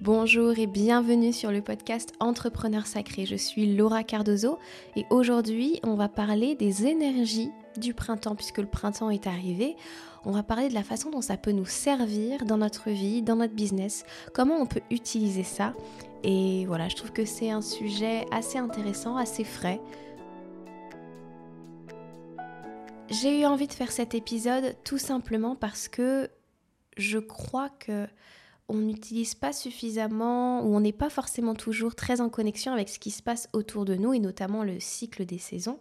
Bonjour et bienvenue sur le podcast Entrepreneur Sacré. Je suis Laura Cardozo et aujourd'hui on va parler des énergies du printemps puisque le printemps est arrivé. On va parler de la façon dont ça peut nous servir dans notre vie, dans notre business, comment on peut utiliser ça. Et voilà, je trouve que c'est un sujet assez intéressant, assez frais. J'ai eu envie de faire cet épisode tout simplement parce que je crois que on n'utilise pas suffisamment ou on n'est pas forcément toujours très en connexion avec ce qui se passe autour de nous et notamment le cycle des saisons.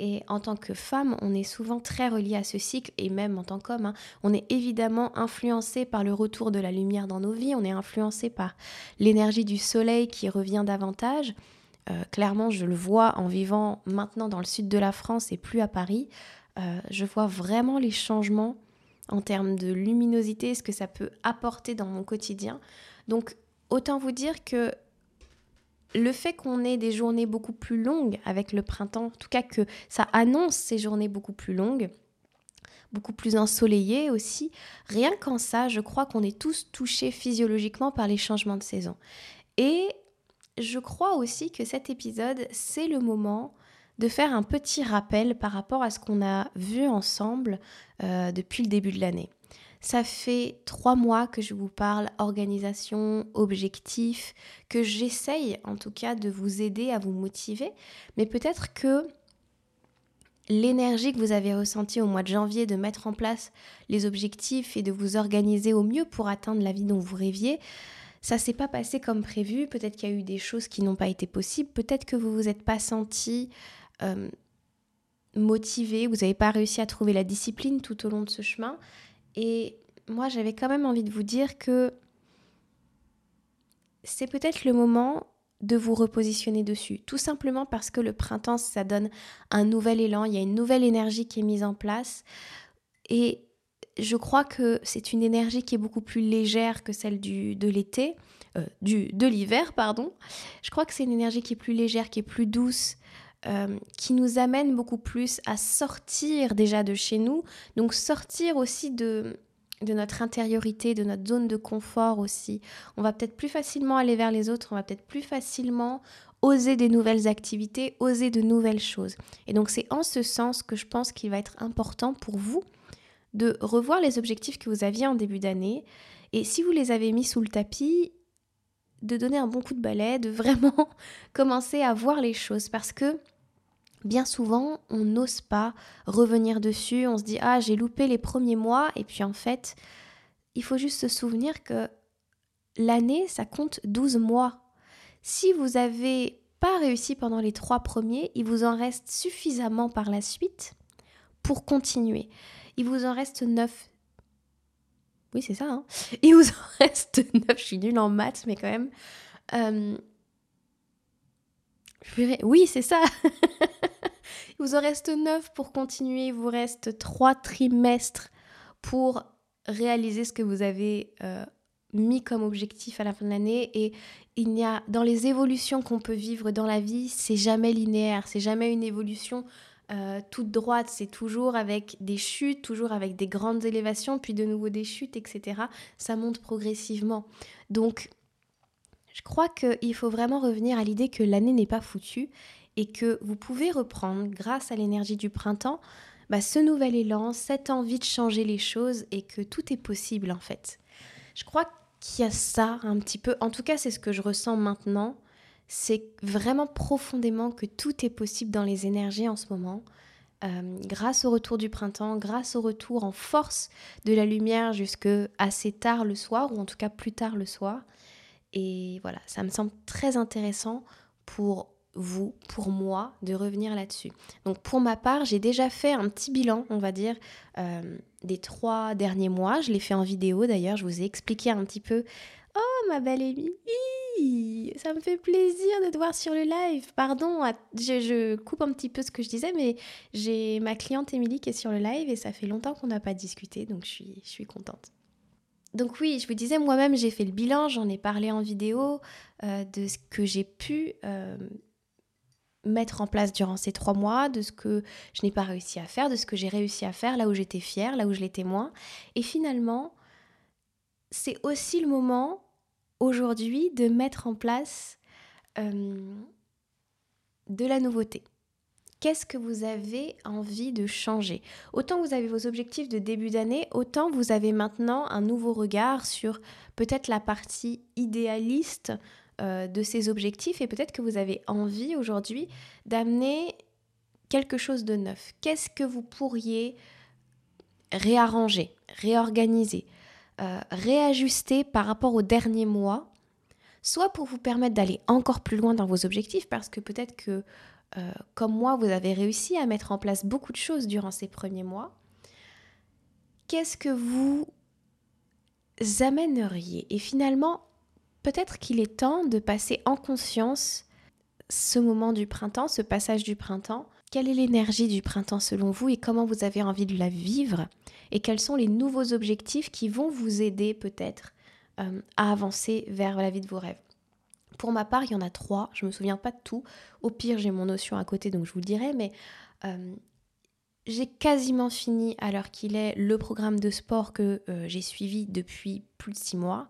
Et en tant que femme, on est souvent très relié à ce cycle et même en tant qu'homme, hein, on est évidemment influencé par le retour de la lumière dans nos vies, on est influencé par l'énergie du soleil qui revient davantage. Euh, clairement, je le vois en vivant maintenant dans le sud de la France et plus à Paris. Euh, je vois vraiment les changements en termes de luminosité, ce que ça peut apporter dans mon quotidien. Donc autant vous dire que le fait qu'on ait des journées beaucoup plus longues avec le printemps, en tout cas que ça annonce ces journées beaucoup plus longues, beaucoup plus ensoleillées aussi, rien qu'en ça, je crois qu'on est tous touchés physiologiquement par les changements de saison. Et je crois aussi que cet épisode, c'est le moment de faire un petit rappel par rapport à ce qu'on a vu ensemble euh, depuis le début de l'année. Ça fait trois mois que je vous parle organisation, objectif, que j'essaye en tout cas de vous aider à vous motiver, mais peut-être que l'énergie que vous avez ressentie au mois de janvier de mettre en place les objectifs et de vous organiser au mieux pour atteindre la vie dont vous rêviez, ça s'est pas passé comme prévu, peut-être qu'il y a eu des choses qui n'ont pas été possibles, peut-être que vous vous êtes pas senti euh, motivé, vous n'avez pas réussi à trouver la discipline tout au long de ce chemin. Et moi, j'avais quand même envie de vous dire que c'est peut-être le moment de vous repositionner dessus. Tout simplement parce que le printemps, ça donne un nouvel élan, il y a une nouvelle énergie qui est mise en place. Et je crois que c'est une énergie qui est beaucoup plus légère que celle de l'été, euh, du, de l'hiver, pardon. Je crois que c'est une énergie qui est plus légère, qui est plus douce, euh, qui nous amène beaucoup plus à sortir déjà de chez nous, donc sortir aussi de, de notre intériorité, de notre zone de confort aussi. On va peut-être plus facilement aller vers les autres, on va peut-être plus facilement oser des nouvelles activités, oser de nouvelles choses. Et donc c'est en ce sens que je pense qu'il va être important pour vous de revoir les objectifs que vous aviez en début d'année. Et si vous les avez mis sous le tapis, de donner un bon coup de balai, de vraiment commencer à voir les choses parce que bien souvent on n'ose pas revenir dessus, on se dit ah j'ai loupé les premiers mois et puis en fait il faut juste se souvenir que l'année ça compte 12 mois. Si vous avez pas réussi pendant les trois premiers, il vous en reste suffisamment par la suite pour continuer. Il vous en reste 9, oui, c'est ça. Hein. Il vous en reste 9. Je suis nulle en maths, mais quand même. Euh, oui, c'est ça. il vous en reste 9 pour continuer. Il vous reste 3 trimestres pour réaliser ce que vous avez euh, mis comme objectif à la fin de l'année. Et il y a, dans les évolutions qu'on peut vivre dans la vie, c'est jamais linéaire. C'est jamais une évolution euh, toute droite, c'est toujours avec des chutes, toujours avec des grandes élévations, puis de nouveau des chutes, etc. Ça monte progressivement. Donc, je crois qu'il faut vraiment revenir à l'idée que l'année n'est pas foutue et que vous pouvez reprendre, grâce à l'énergie du printemps, bah, ce nouvel élan, cette envie de changer les choses et que tout est possible en fait. Je crois qu'il y a ça un petit peu, en tout cas c'est ce que je ressens maintenant, c'est vraiment profondément que tout est possible dans les énergies en ce moment. Euh, grâce au retour du printemps, grâce au retour en force de la lumière jusque assez tard le soir, ou en tout cas plus tard le soir. Et voilà, ça me semble très intéressant pour vous, pour moi, de revenir là-dessus. Donc pour ma part, j'ai déjà fait un petit bilan, on va dire, euh, des trois derniers mois. Je l'ai fait en vidéo d'ailleurs, je vous ai expliqué un petit peu. Oh ma belle Émilie ça me fait plaisir de te voir sur le live. Pardon, je, coupe un petit peu ce que je disais, mais j'ai ma cliente Émilie qui est sur le live et ça fait longtemps qu'on n'a pas discuté, donc je suis, contente. Donc oui, je vous disais, moi-même j'ai fait le bilan, j'en ai parlé en vidéo euh, de ce que j'ai pu euh, mettre en place durant ces trois mois, de ce que je n'ai pas réussi à faire, de ce que j'ai réussi à faire, là où j'étais fière, là où je l'étais moins. Et finalement, c'est aussi le moment aujourd'hui de mettre en place euh, de la nouveauté. Qu'est-ce que vous avez envie de changer? Autant vous avez vos objectifs de début d'année, autant vous avez maintenant un nouveau regard sur peut-être la partie idéaliste euh, de ces objectifs et peut-être que vous avez envie aujourd'hui d'amener quelque chose de neuf. Qu'est-ce que vous pourriez réarranger, réorganiser, euh, réajuster par rapport au dernier mois, soit pour vous permettre d'aller encore plus loin dans vos objectifs, parce que peut-être que, euh, comme moi, vous avez réussi à mettre en place beaucoup de choses durant ces premiers mois. Qu'est-ce que vous amèneriez? Et finalement, peut-être qu'il est temps de passer en conscience ce moment du printemps, ce passage du printemps, quelle est l'énergie du printemps selon vous et comment vous avez envie de la vivre Et quels sont les nouveaux objectifs qui vont vous aider peut-être euh, à avancer vers la vie de vos rêves? Pour ma part, il y en a trois. Je ne me souviens pas de tout. Au pire, j'ai mon notion à côté, donc je vous le dirai. Mais euh, j'ai quasiment fini à l'heure qu'il est le programme de sport que euh, j'ai suivi depuis plus de six mois.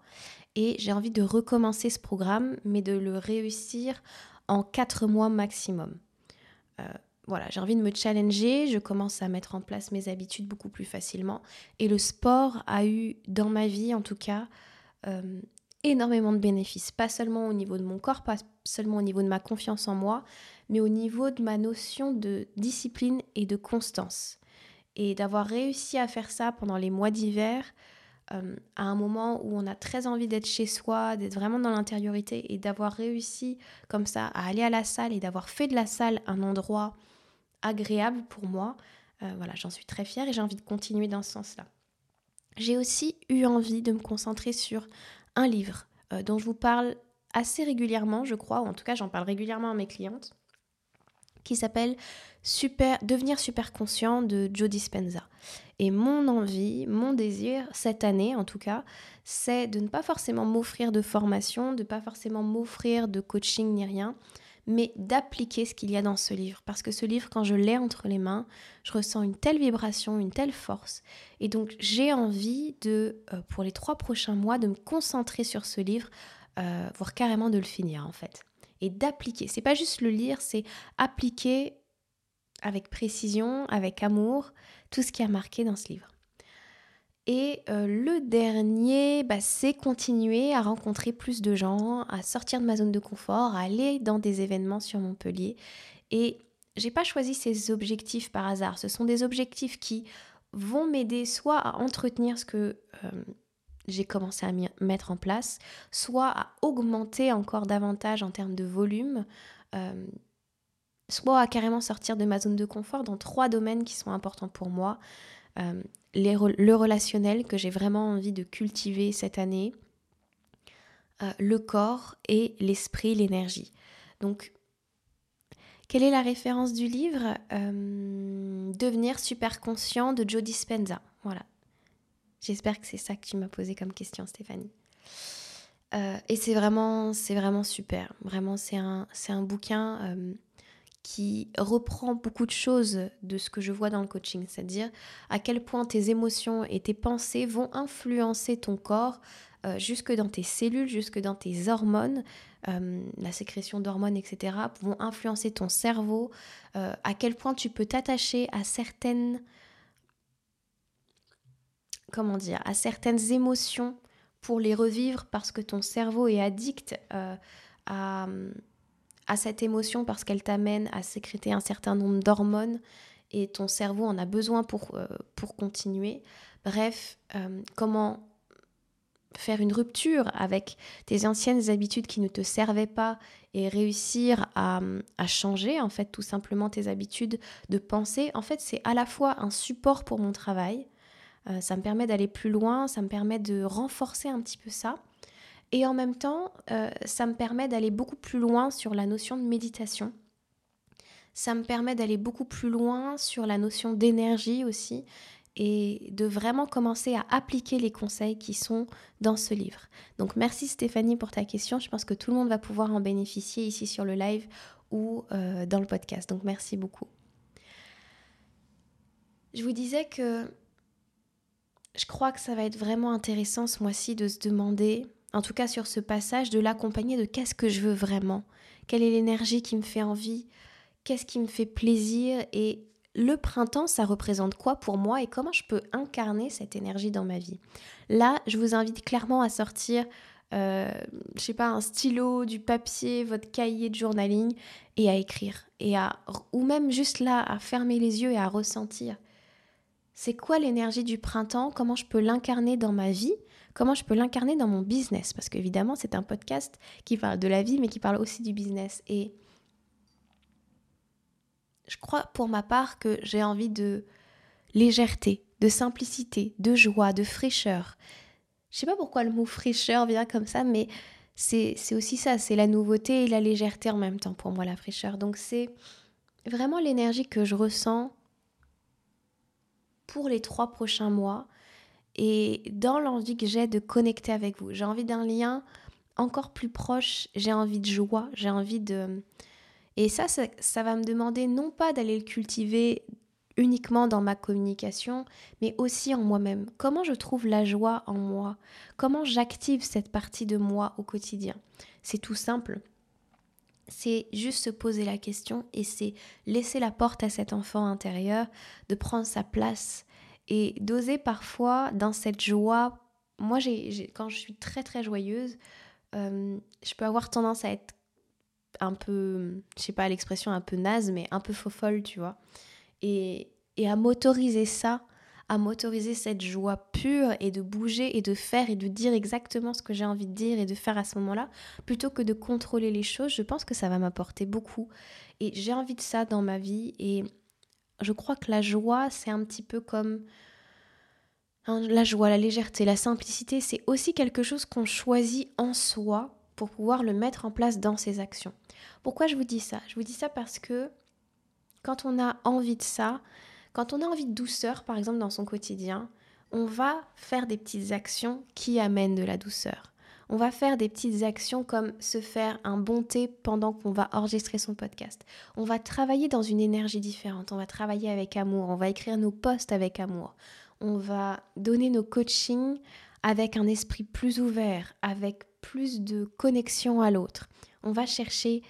Et j'ai envie de recommencer ce programme, mais de le réussir en quatre mois maximum voilà, j'ai envie de me challenger, je commence à mettre en place mes habitudes beaucoup plus facilement. Et le sport a eu, dans ma vie en tout cas, euh, énormément de bénéfices. Pas seulement au niveau de mon corps, pas seulement au niveau de ma confiance en moi, mais au niveau de ma notion de discipline et de constance. Et d'avoir réussi à faire ça pendant les mois d'hiver, euh, à un moment où on a très envie d'être chez soi, d'être vraiment dans l'intériorité, et d'avoir réussi comme ça à aller à la salle et d'avoir fait de la salle un endroit agréable pour moi. Euh, voilà, j'en suis très fière et j'ai envie de continuer dans ce sens-là. J'ai aussi eu envie de me concentrer sur un livre euh, dont je vous parle assez régulièrement, je crois, ou en tout cas j'en parle régulièrement à mes clientes, qui s'appelle super, Devenir super conscient de Joe Dispenza. Et mon envie, mon désir, cette année en tout cas, c'est de ne pas forcément m'offrir de formation, de ne pas forcément m'offrir de coaching ni rien, mais d'appliquer ce qu'il y a dans ce livre. Parce que ce livre, quand je l'ai entre les mains, je ressens une telle vibration, une telle force. Et donc j'ai envie de, euh, pour les trois prochains mois, de me concentrer sur ce livre, euh, voire carrément de le finir en fait. Et d'appliquer. C'est pas juste le lire, c'est appliquer avec précision, avec amour, tout ce qui a marqué dans ce livre. Et euh, le dernier, bah, c'est continuer à rencontrer plus de gens, à sortir de ma zone de confort, à aller dans des événements sur Montpellier. Et j'ai pas choisi ces objectifs par hasard. Ce sont des objectifs qui vont m'aider soit à entretenir ce que euh, j'ai commencé à mettre en place, soit à augmenter encore davantage en termes de volume, euh, soit à carrément sortir de ma zone de confort dans trois domaines qui sont importants pour moi le relationnel que j'ai vraiment envie de cultiver cette année, euh, le corps et l'esprit, l'énergie. Donc, quelle est la référence du livre? Euh, Devenir super conscient de Joe Dispenza. Voilà. J'espère que c'est ça que tu m'as posé comme question, Stéphanie. Euh, et c'est vraiment, c'est vraiment super. Vraiment, c'est un, c'est un bouquin qui reprend beaucoup de choses de ce que je vois dans le coaching, c'est-à-dire à quel point tes émotions et tes pensées vont influencer ton corps euh, jusque dans tes cellules, jusque dans tes hormones, euh, la sécrétion d'hormones, etc., vont influencer ton cerveau, euh, à quel point tu peux t'attacher à certaines, comment dire, à certaines émotions pour les revivre parce que ton cerveau est addict à à cette émotion parce qu'elle t'amène à sécréter un certain nombre d'hormones et ton cerveau en a besoin pour, euh, pour continuer. Bref, euh, comment faire une rupture avec tes anciennes habitudes qui ne te servaient pas et réussir à, à, changer en fait tout simplement tes habitudes de pensée, en fait c'est à la fois un support pour mon travail, euh, ça me permet d'aller plus loin, ça me permet de renforcer un petit peu ça, et en même temps, euh, ça me permet d'aller beaucoup plus loin sur la notion de méditation. Ça me permet d'aller beaucoup plus loin sur la notion d'énergie aussi et de vraiment commencer à appliquer les conseils qui sont dans ce livre. Donc merci Stéphanie pour ta question. Je pense que tout le monde va pouvoir en bénéficier ici sur le live ou euh, dans le podcast. Donc merci beaucoup. Je vous disais que je crois que ça va être vraiment intéressant ce mois-ci de se demander en tout cas sur ce passage, de l'accompagner de qu'est-ce que je veux vraiment, quelle est l'énergie qui me fait envie, qu'est-ce qui me fait plaisir? Et le printemps, ça représente quoi pour moi et comment je peux incarner cette énergie dans ma vie? Là, je vous invite clairement à sortir, euh, je sais pas, un stylo, du papier, votre cahier de journaling et à écrire. Et à ou même juste là à fermer les yeux et à ressentir. C'est quoi l'énergie du printemps? Comment je peux l'incarner dans ma vie? Comment je peux l'incarner dans mon business? Parce qu'évidemment, c'est un podcast qui parle de la vie, mais qui parle aussi du business. Et je crois pour ma part que j'ai envie de légèreté, de simplicité, de joie, de fraîcheur. Je sais pas pourquoi le mot fraîcheur vient comme ça, mais c'est aussi ça, c'est la nouveauté et la légèreté en même temps pour moi, la fraîcheur. Donc c'est vraiment l'énergie que je ressens pour les trois prochains mois et dans l'envie que j'ai de connecter avec vous. J'ai envie d'un lien encore plus proche, j'ai envie de joie, j'ai envie de... Et ça, ça, va me demander non pas d'aller le cultiver uniquement dans ma communication, mais aussi en moi-même. Comment je trouve la joie en moi? Comment j'active cette partie de moi au quotidien? C'est tout simple. C'est juste se poser la question et c'est laisser la porte à cet enfant intérieur de prendre sa place et d'oser parfois dans cette joie. Moi, j'ai, quand je suis très très joyeuse, euh, je peux avoir tendance à être un peu, je sais pas l'expression un peu naze, mais un peu faux folle, tu vois. Et, et à m'autoriser ça, à m'autoriser cette joie pure et de bouger et de faire et de dire exactement ce que j'ai envie de dire et de faire à ce moment-là, plutôt que de contrôler les choses, je pense que ça va m'apporter beaucoup. Et j'ai envie de ça dans ma vie et je crois que la joie, c'est un petit peu comme hein, la joie, la légèreté, la simplicité, c'est aussi quelque chose qu'on choisit en soi pour pouvoir le mettre en place dans ses actions. Pourquoi je vous dis ça? Je vous dis ça parce que quand on a envie de ça, quand on a envie de douceur, par exemple, dans son quotidien, on va faire des petites actions qui amènent de la douceur. On va faire des petites actions comme se faire un bon thé pendant qu'on va enregistrer son podcast. On va travailler dans une énergie différente. On va travailler avec amour. On va écrire nos posts avec amour. On va donner nos coachings avec un esprit plus ouvert, avec plus de connexion à l'autre. On va chercher.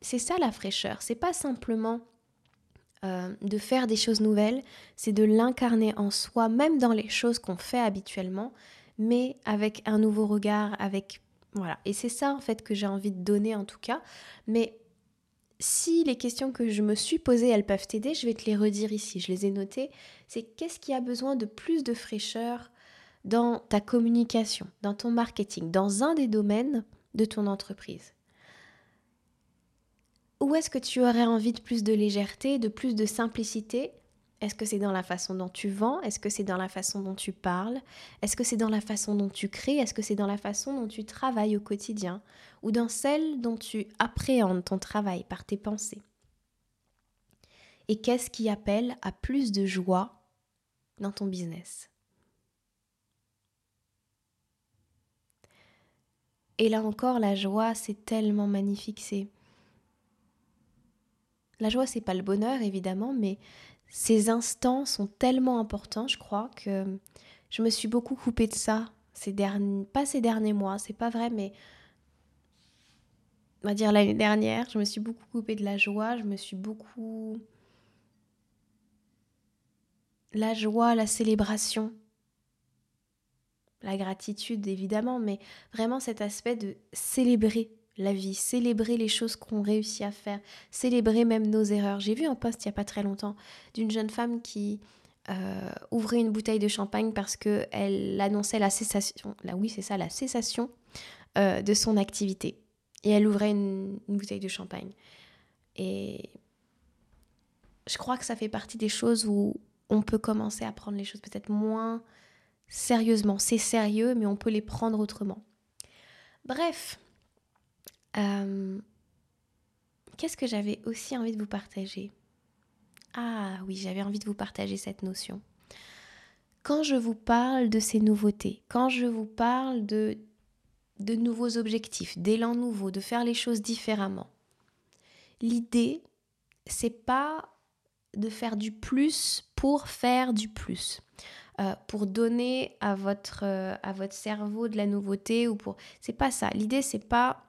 C'est ça la fraîcheur. C'est pas simplement euh, de faire des choses nouvelles, c'est de l'incarner en soi, même dans les choses qu'on fait habituellement, mais avec un nouveau regard, avec voilà. Et c'est ça en fait que j'ai envie de donner en tout cas. Mais si les questions que je me suis posées, elles peuvent t'aider, je vais te les redire ici. Je les ai notées. C'est qu'est-ce qui a besoin de plus de fraîcheur dans ta communication, dans ton marketing, dans un des domaines de ton entreprise? Où est-ce que tu aurais envie de plus de légèreté, de plus de simplicité est-ce que c'est dans la façon dont tu vends? Est-ce que c'est dans la façon dont tu parles? Est-ce que c'est dans la façon dont tu crées? Est-ce que c'est dans la façon dont tu travailles au quotidien? Ou dans celle dont tu appréhendes ton travail par tes pensées? Et qu'est-ce qui appelle à plus de joie dans ton business? Et là encore, la joie, c'est tellement magnifique. La joie, c'est pas le bonheur évidemment, mais ces instants sont tellement importants, je crois, que je me suis beaucoup coupée de ça. Ces derniers, pas ces derniers mois, c'est pas vrai, mais on va dire l'année dernière, je me suis beaucoup coupée de la joie, je me suis beaucoup... La joie, la célébration, la gratitude évidemment, mais vraiment cet aspect de célébrer la vie, célébrer les choses qu'on réussit à faire, célébrer même nos erreurs. J'ai vu un post il n'y a pas très longtemps d'une jeune femme qui euh, ouvrait une bouteille de champagne parce qu'elle annonçait la cessation, là oui c'est ça, la cessation euh, de son activité. Et elle ouvrait une, une bouteille de champagne. Et je crois que ça fait partie des choses où on peut commencer à prendre les choses peut-être moins sérieusement. C'est sérieux, mais on peut les prendre autrement. Bref, qu'est-ce que j'avais aussi envie de vous partager? Ah oui, j'avais envie de vous partager cette notion. Quand je vous parle de ces nouveautés, quand je vous parle de, de nouveaux objectifs, d'élan nouveau, de faire les choses différemment, l'idée, c'est pas de faire du plus pour faire du plus. euh, pour donner à votre, euh, à votre cerveau de la nouveauté ou pour. C'est pas ça. L'idée, c'est pas.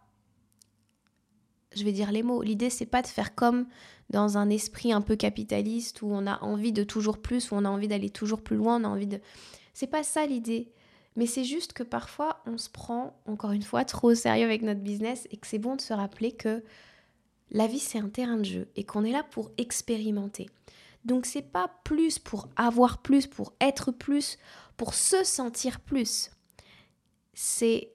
Je vais dire les mots. L'idée, c'est pas de faire comme dans un esprit un peu capitaliste où on a envie de toujours plus, où on a envie d'aller toujours plus loin, on a envie de. C'est pas ça l'idée. Mais c'est juste que parfois, on se prend, encore une fois, trop au sérieux avec notre business et que c'est bon de se rappeler que la vie, c'est un terrain de jeu et qu'on est là pour expérimenter. Donc, c'est pas plus pour avoir plus, pour être plus, pour se sentir plus. C'est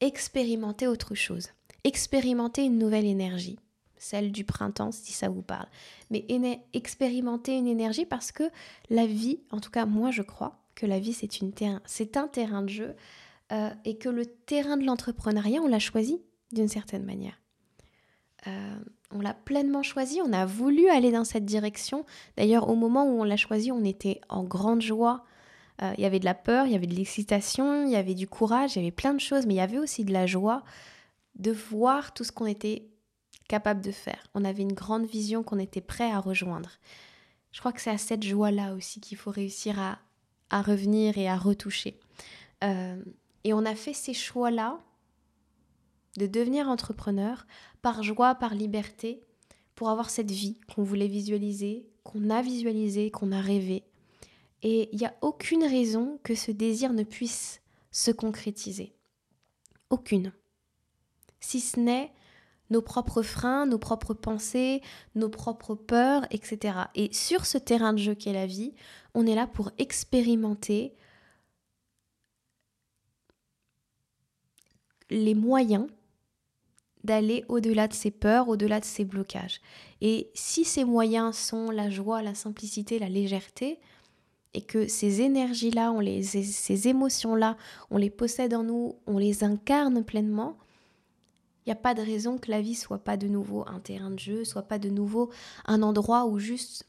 expérimenter autre chose. Expérimenter une nouvelle énergie celle du printemps si ça vous parle. Mais expérimenter une énergie parce que la vie, en tout cas moi je crois que la vie c'est, terrain, c'est un terrain de jeu euh, et que le terrain de l'entrepreneuriat on l'a choisi d'une certaine manière. Euh, on l'a pleinement choisi, on a voulu aller dans cette direction. D'ailleurs, au moment où on l'a choisi, on était en grande joie. Euh, il y avait de la peur, il y avait de l'excitation, il y avait du courage, il y avait plein de choses, mais il y avait aussi de la joie de voir tout ce qu'on était capable de faire. On avait une grande vision qu'on était prêt à rejoindre. Je crois que c'est à cette joie-là aussi qu'il faut réussir à, revenir et à retoucher. Euh, et on a fait ces choix-là de devenir entrepreneur par joie, par liberté, pour avoir cette vie qu'on voulait visualiser, qu'on a visualisé, qu'on a rêvé. Et il n'y a aucune raison que ce désir ne puisse se concrétiser. Aucune. Si ce n'est nos propres freins, nos propres pensées, nos propres peurs, etc. Et sur ce terrain de jeu qu'est la vie, on est là pour expérimenter les moyens d'aller au-delà de ces peurs, au-delà de ces blocages. Et si ces moyens sont la joie, la simplicité, la légèreté, et que ces énergies-là, ces émotions-là, on les possède en nous, on les incarne pleinement, n'y a pas de raison que la vie soit pas de nouveau un terrain de jeu, soit pas de nouveau un endroit où juste.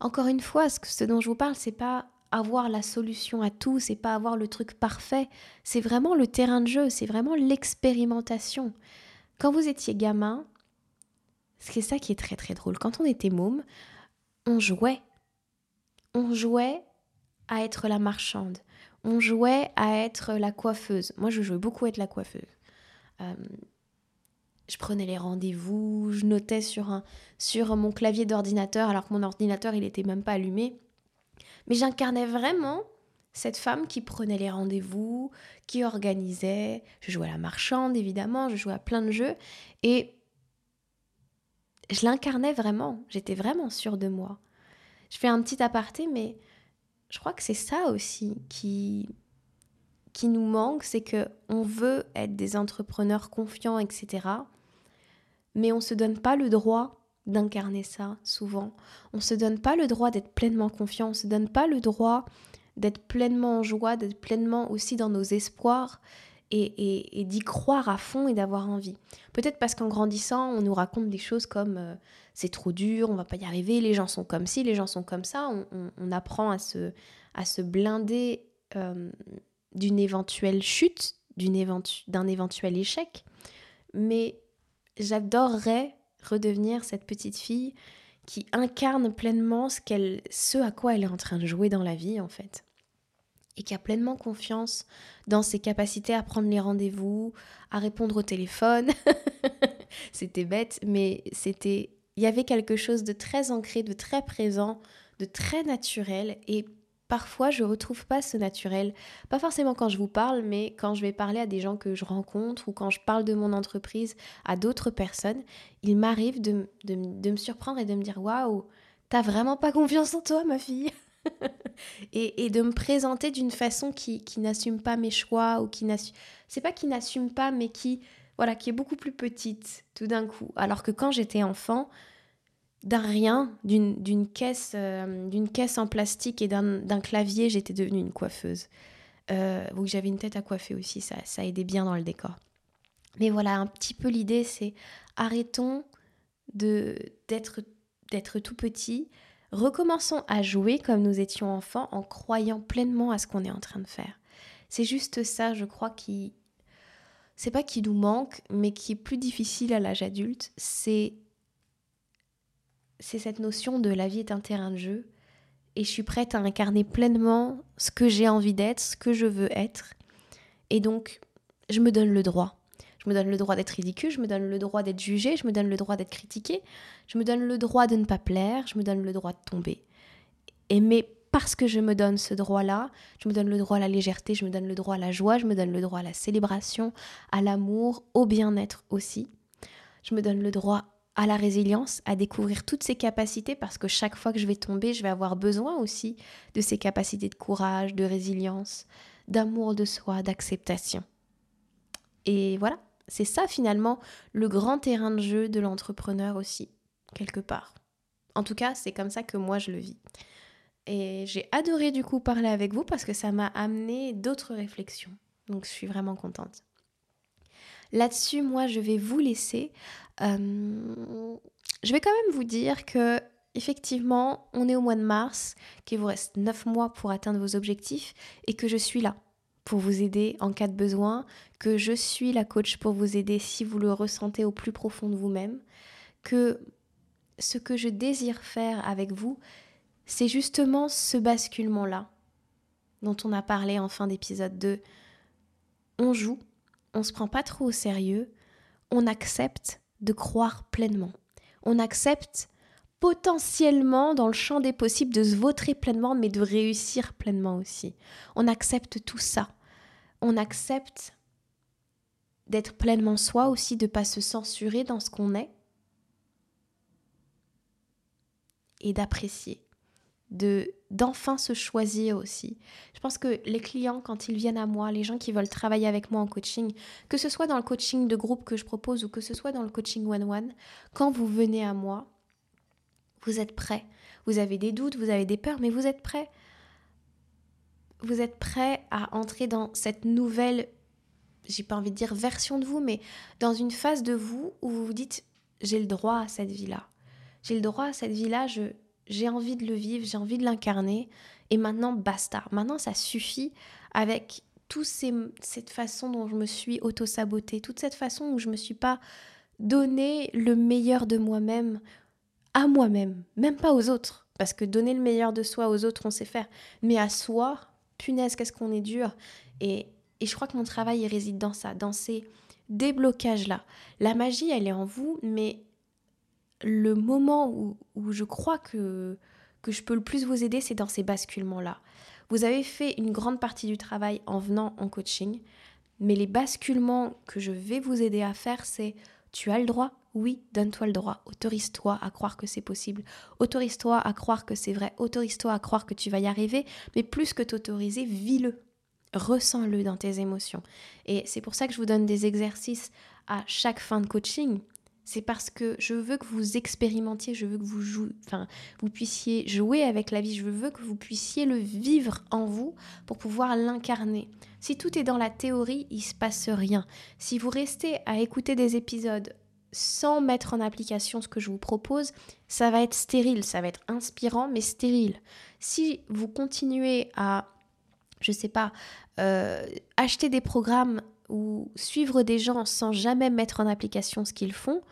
Encore une fois, ce, dont je vous parle, c'est pas avoir la solution à tout, c'est pas avoir le truc parfait, c'est vraiment le terrain de jeu, c'est vraiment l'expérimentation. Quand vous étiez gamin, c'est ça qui est très très drôle. Quand on était môme, on jouait. On jouait à être la marchande. On jouait à être la coiffeuse. Moi, je jouais beaucoup à être la coiffeuse. Euh, je prenais les rendez-vous, je notais sur, mon clavier d'ordinateur alors que mon ordinateur il était même pas allumé. Mais j'incarnais vraiment cette femme qui prenait les rendez-vous, qui organisait. Je jouais à la marchande évidemment, je jouais à plein de jeux et je l'incarnais vraiment. J'étais vraiment sûre de moi. Je fais un petit aparté, mais je crois que c'est ça aussi qui qui nous manque, c'est que on veut être des entrepreneurs confiants, etc mais on se donne pas le droit d'incarner ça souvent. On se donne pas le droit d'être pleinement confiant, on se donne pas le droit d'être pleinement en joie, d'être pleinement aussi dans nos espoirs et, d'y croire à fond et d'avoir envie. Peut-être parce qu'en grandissant, on nous raconte des choses comme euh, c'est trop dur, on va pas y arriver, les gens sont comme ci, les gens sont comme ça. On, apprend à se, à se blinder euh, d'une éventuelle chute, d'un éventuel échec. Mais j'adorerais redevenir cette petite fille qui incarne pleinement ce, qu'elle, ce à quoi elle est en train de jouer dans la vie en fait. Et qui a pleinement confiance dans ses capacités à prendre les rendez-vous, à répondre au téléphone. c'était bête, mais c'était. Il y avait quelque chose de très ancré, de très présent, de très naturel. Et parfois je retrouve pas ce naturel. Pas forcément quand je vous parle, mais quand je vais parler à des gens que je rencontre ou quand je parle de mon entreprise à d'autres personnes, il m'arrive de, me surprendre et de me dire Waouh, t'as vraiment pas confiance en toi, ma fille et, de me présenter d'une façon qui, n'assume pas mes choix ou qui n'assume. C'est pas qui n'assume pas, mais qui. Voilà, qui est beaucoup plus petite tout d'un coup. Alors que quand j'étais enfant, d'un rien, d'une caisse, euh, d'une caisse en plastique et d'un clavier, j'étais devenue une coiffeuse. Euh, oui, j'avais une tête à coiffer aussi, ça, ça aidait bien dans le décor. Mais voilà, un petit peu l'idée, c'est arrêtons d'être tout petit, recommençons à jouer comme nous étions enfants en croyant pleinement à ce qu'on est en train de faire. C'est juste ça, je crois, qui... C'est pas qui nous manque, mais qui est plus difficile à l'âge adulte, c'est c'est cette notion de la vie est un terrain de jeu et je suis prête à incarner pleinement ce que j'ai envie d'être, ce que je veux être. Et donc, je me donne le droit. Je me donne le droit d'être ridicule, je me donne le droit d'être jugée, je me donne le droit d'être critiquée, je me donne le droit de ne pas plaire, je me donne le droit de tomber. Et mais parce que je me donne ce droit-là, je me donne le droit à la légèreté, je me donne le droit à la joie, je me donne le droit à la célébration, à l'amour, au bien-être aussi. Je me donne le droit à la résilience, à découvrir toutes ces capacités parce que chaque fois que je vais tomber, je vais avoir besoin aussi de ces capacités de courage, de résilience, d'amour de soi, d'acceptation. Et voilà, c'est ça finalement le grand terrain de jeu de l'entrepreneur aussi, quelque part. En tout cas, c'est comme ça que moi je le vis. Et j'ai adoré du coup parler avec vous parce que ça m'a amené d'autres réflexions. Donc je suis vraiment contente. Là-dessus, moi, je vais vous laisser. Euh, je vais quand même vous dire que effectivement, on est au mois de mars, qu'il vous reste 9 mois pour atteindre vos objectifs et que je suis là pour vous aider en cas de besoin, que je suis la coach pour vous aider si vous le ressentez au plus profond de vous-même, que ce que je désire faire avec vous, c'est justement ce basculement-là dont on a parlé en fin d'épisode 2. On joue, on se prend pas trop au sérieux, on accepte de croire pleinement. On accepte potentiellement dans le champ des possibles de se vautrer pleinement, mais de réussir pleinement aussi. On accepte tout ça. On accepte d'être pleinement soi aussi, de pas se censurer dans ce qu'on est et d'apprécier de d'enfin se choisir aussi. Je pense que les clients, quand ils viennent à moi, les gens qui veulent travailler avec moi en coaching, que ce soit dans le coaching de groupe que je propose ou que ce soit dans le coaching one-one, quand vous venez à moi, vous êtes prêts. Vous avez des doutes, vous avez des peurs, mais vous êtes prêts. Vous êtes prêts à entrer dans cette nouvelle, j'ai pas envie de dire version de vous, mais dans une phase de vous où vous vous dites j'ai le droit à cette vie-là. J'ai le droit à cette vie-là, j'ai envie de le vivre, j'ai envie de l'incarner, et maintenant basta. Maintenant ça suffit avec toute cette façon dont je me suis auto-sabotée, toute cette façon où je me suis pas donné le meilleur de moi-même à moi-même, même pas aux autres. Parce que donner le meilleur de soi aux autres, on sait faire. Mais à soi, punaise, qu'est-ce qu'on est dur. Et, et je crois que mon travail, il réside dans ça, dans ces déblocages-là. La magie, elle est en vous, mais le moment où, je crois que, que je peux le plus vous aider, c'est dans ces basculements-là. Vous avez fait une grande partie du travail en venant en coaching, mais les basculements que je vais vous aider à faire, c'est tu as le droit, oui, donne-toi le droit, autorise-toi à croire que c'est possible, autorise-toi à croire que c'est vrai, autorise-toi à croire que tu vas y arriver, mais plus que t'autoriser, vis-le, ressens-le dans tes émotions. Et c'est pour ça que je vous donne des exercices à chaque fin de coaching c'est parce que je veux que vous expérimentiez, je veux que vous jouez, enfin, vous puissiez jouer avec la vie, je veux que vous puissiez le vivre en vous pour pouvoir l'incarner. Si tout est dans la théorie, il se passe rien. Si vous restez à écouter des épisodes sans mettre en application ce que je vous propose, ça va être stérile, ça va être inspirant mais stérile. Si vous continuez à, je sais pas, euh, acheter des programmes ou suivre des gens sans jamais mettre en application ce qu'ils font,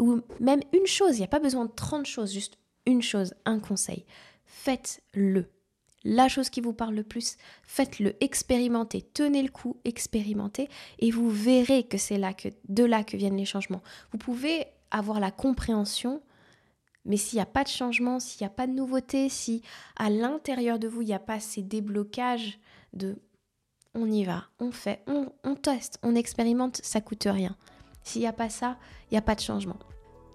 ou même une chose, il n'y a pas besoin de 30 choses, juste une chose, un conseil. Faites-le. La chose qui vous parle le plus, faites-le, expérimentez, tenez le coup, expérimentez, et vous verrez que c'est là que, de là que viennent les changements. Vous pouvez avoir la compréhension, mais s'il n'y a pas de changement, s'il n'y a pas de nouveauté, si à l'intérieur de vous, il n'y a pas ces déblocages de on y va, on fait, on, teste, on expérimente, ça coûte rien. S'il n'y a pas ça, il n'y a pas de changement.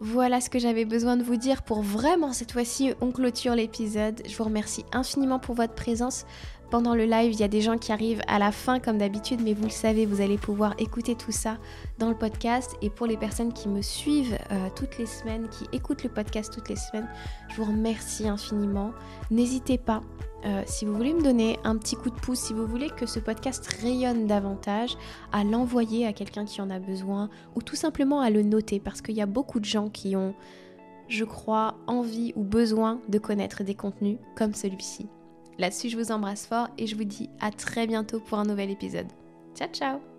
Voilà ce que j'avais besoin de vous dire pour vraiment cette fois-ci, on clôture l'épisode. Je vous remercie infiniment pour votre présence pendant le live. Il y a des gens qui arrivent à la fin comme d'habitude, mais vous le savez, vous allez pouvoir écouter tout ça dans le podcast. Et pour les personnes qui me suivent euh, toutes les semaines, qui écoutent le podcast toutes les semaines, je vous remercie infiniment. N'hésitez pas euh, si vous voulez me donner un petit coup de pouce, si vous voulez que ce podcast rayonne davantage, à l'envoyer à quelqu'un qui en a besoin ou tout simplement à le noter parce qu'il y a beaucoup de gens qui ont, je crois, envie ou besoin de connaître des contenus comme celui-ci. Là-dessus, je vous embrasse fort et je vous dis à très bientôt pour un nouvel épisode. Ciao ciao